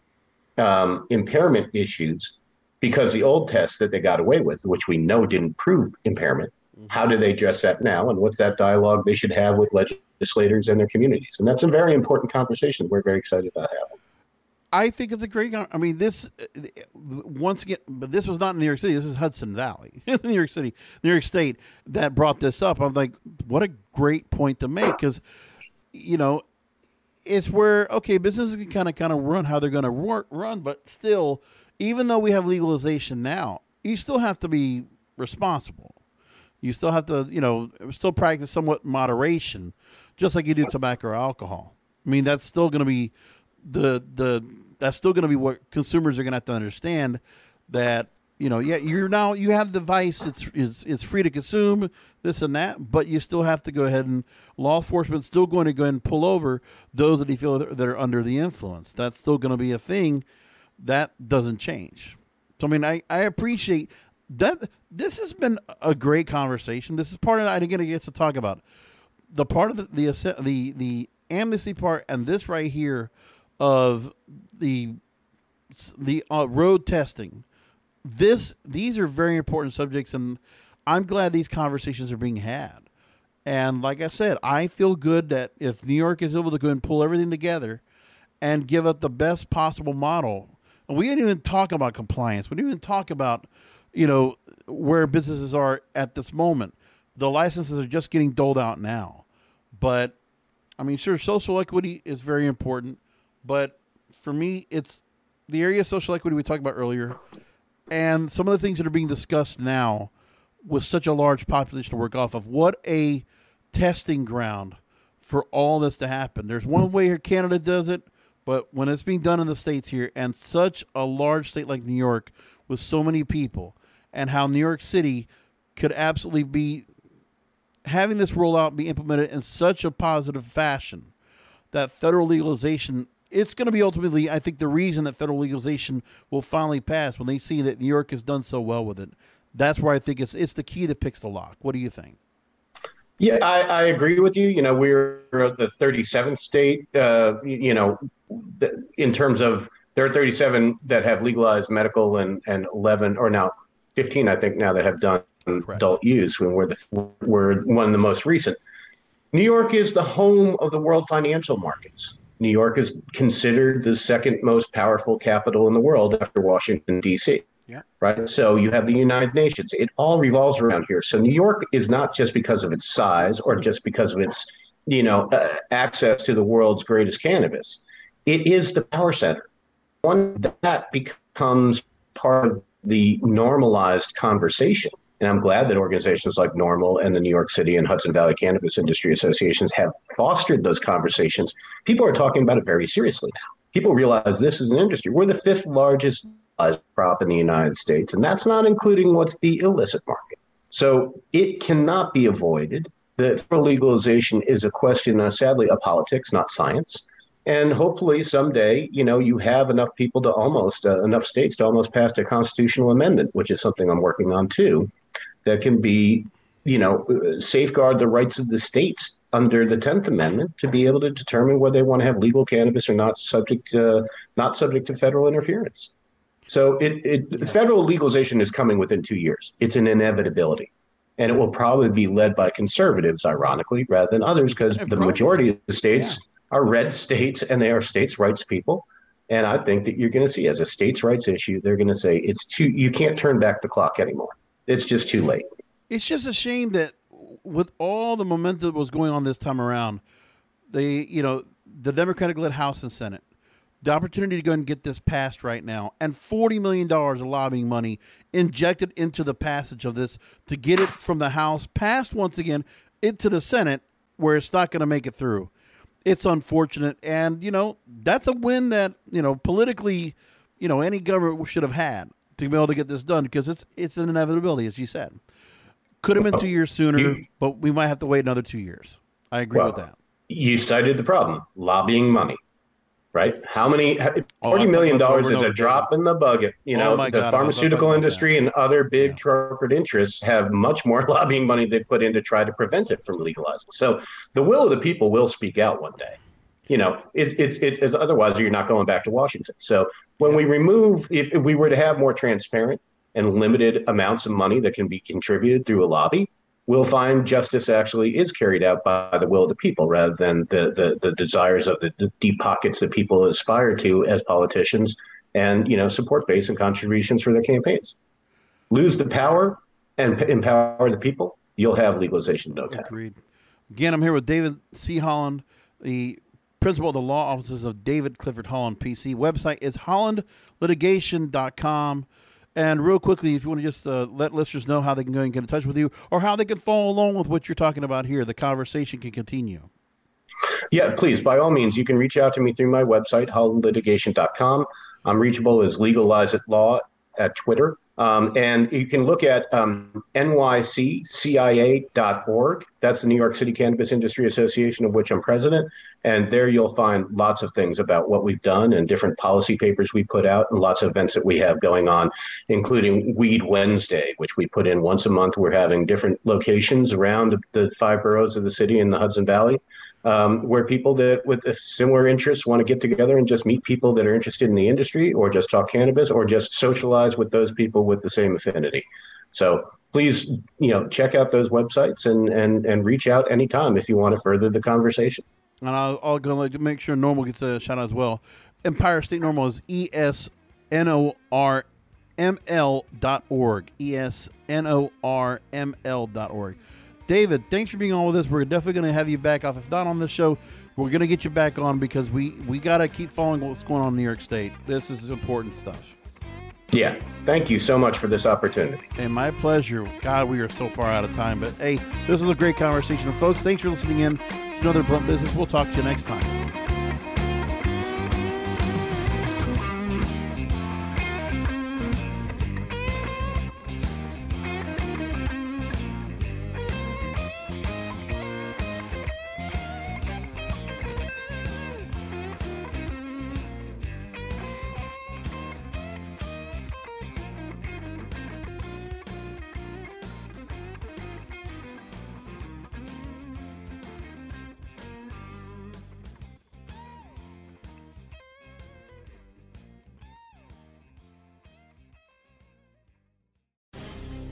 um, impairment issues? Because the old tests that they got away with, which we know didn't prove impairment, how do they address that now? And what's that dialogue they should have with legislators and their communities? And that's a very important conversation we're very excited about having. I think it's a great. I mean, this uh, once again, but this was not in New York City. This is Hudson Valley, New York City, New York State that brought this up. I'm like, what a great point to make because, you know, it's where okay, businesses can kind of kind of run how they're going to run, but still, even though we have legalization now, you still have to be responsible. You still have to, you know, still practice somewhat moderation, just like you do tobacco or alcohol. I mean, that's still going to be the the that's still going to be what consumers are going to have to understand that you know yeah you're now you have the device it's, it's it's free to consume this and that but you still have to go ahead and law enforcement still going to go ahead and pull over those that you feel that are under the influence. That's still going to be a thing that doesn't change. So i mean i i appreciate that this has been a great conversation. This is part of i didn't get to talk about the part of the the the, the amnesty part and this right here of the the uh, road testing. This these are very important subjects, and I'm glad these conversations are being had. And like I said, I feel good that if New York is able to go and pull everything together and give it the best possible model, and we didn't even talk about compliance. We didn't even talk about, you know, where businesses are at this moment. The licenses are just getting doled out now. But I mean, sure, social equity is very important. But for me, it's the area of social equity we talked about earlier, and some of the things that are being discussed now with such a large population to work off of. What a testing ground for all this to happen. There's one way here Canada does it, but when it's being done in the states here, and such a large state like New York with so many people, and how New York City could absolutely be having this rollout be implemented in such a positive fashion that federal legalization it's going to be ultimately, I think, the reason that federal legalization will finally pass when they see that New York has done so well with it. That's where I think it's it's the key that picks the lock. What do you think? Yeah, I, I agree with you. You know, we're the 37th state. Uh, you know, in terms of there are 37 that have legalized medical and and 11 or now 15, I think, now that have done Correct. adult use. When we're the we're one of the most recent. New York is the home of the world financial markets. New York is considered the second most powerful capital in the world after Washington, D.C. Yeah. Right. So you have the United Nations. It all revolves around here. So New York is not just because of its size or just because of its, you know, uh, access to the world's greatest cannabis. It is the power center. One that becomes part of the normalized conversation and I'm glad that organizations like NORML and the New York City and Hudson Valley Cannabis Industry Associations have fostered those conversations. People are talking about it very seriously now. People realize this is an industry. We're the fifth largest crop in the United States, and that's not including what's the illicit market. So it cannot be avoided. The legalization is a question, uh, sadly, of politics, not science. And hopefully someday, you know, you have enough people to almost uh, enough states to almost pass a constitutional amendment, which is something I'm working on too, that can be, you know, safeguard the rights of the states under the Tenth Amendment to be able to determine whether they want to have legal cannabis or not, subject to, not subject to federal interference. So it, it yeah. federal legalization is coming within two years. It's an inevitability. And it will probably be led by conservatives, ironically, rather than others, because the majority of the states yeah. are red states and they are states' rights people. And I think that you're going to see as a states' rights issue, they're going to say it's too, you can't turn back the clock anymore it's just too late. It's just a shame that with all the momentum that was going on this time around, they, you know, the Democratic led House and Senate, the opportunity to go and get this passed right now, and $40 million of lobbying money injected into the passage of this to get it from the House passed once again into the Senate where it's not going to make it through. It's unfortunate. And, you know, that's a win that, you know, politically, you know, any government should have had to be able to get this done because it's it's an inevitability, as you said. Could have been two years sooner, uh, you, but we might have to wait another two years. I agree well, with that. You cited the problem: lobbying money. right? How many Oh, forty I've million dollars is a drop in the bucket. You Oh know, the God, pharmaceutical industry and other big Yeah. corporate interests have much more lobbying money they put in to try to prevent it from legalizing. So the will of the people will speak out one day. You know, it's it's it's, otherwise you're not going back to Washington. So when we remove, if, if we were to have more transparent and limited amounts of money that can be contributed through a lobby, we'll find justice actually is carried out by the will of the people rather than the the, the desires of the, the deep pockets that people aspire to as politicians and you know support base and contributions for their campaigns. Lose the power and p- empower the people, you'll have legalization no time. Agreed. Again, I'm here with David C. Holland, the principal of the law offices of David Clifford Holland PC. Website is hollandlitigation.com. And real quickly, if you want to just uh, let listeners know how they can go and get in touch with you or how they can follow along with what you're talking about here, the conversation can continue. Yeah, please, by all means, you can reach out to me through my website, hollandlitigation.com. I'm reachable as Legalize It Law at Twitter. Um, and you can look at um, nyccia.org. That's the New York City Cannabis Industry Association, of which I'm president. And there you'll find lots of things about what we've done and different policy papers we put out and lots of events that we have going on, including Weed Wednesday, which we put in once a month. We're having different locations around the five boroughs of the city in the Hudson Valley um, where people that with similar interests want to get together and just meet people that are interested in the industry or just talk cannabis or just socialize with those people with the same affinity. So please, you know, check out those websites and and and reach out anytime if you want to further the conversation. And I'll, I'll go make sure NORML gets a shout out as well. Empire State NORML is E S N O R M L dot org. E S N O R M L dot org. David, thanks for being on with us. We're definitely going to have you back off. If not on this show, we're going to get you back on because we, we got to keep following what's going on in New York State. This is important stuff. Yeah, thank you so much for this opportunity. And my pleasure. God, we are so far out of time. But hey, this was a great conversation. And folks, thanks for listening in to another Blunt Business. We'll talk to you next time.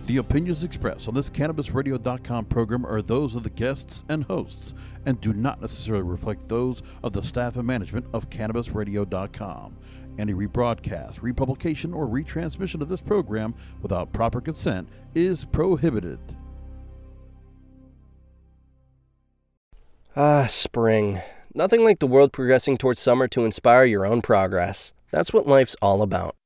The opinions expressed on this CannabisRadio.com program are those of the guests and hosts and do not necessarily reflect those of the staff and management of CannabisRadio.com. Any rebroadcast, republication, or retransmission of this program without proper consent is prohibited. Ah, spring. Nothing like the world progressing towards summer to inspire your own progress. That's what life's all about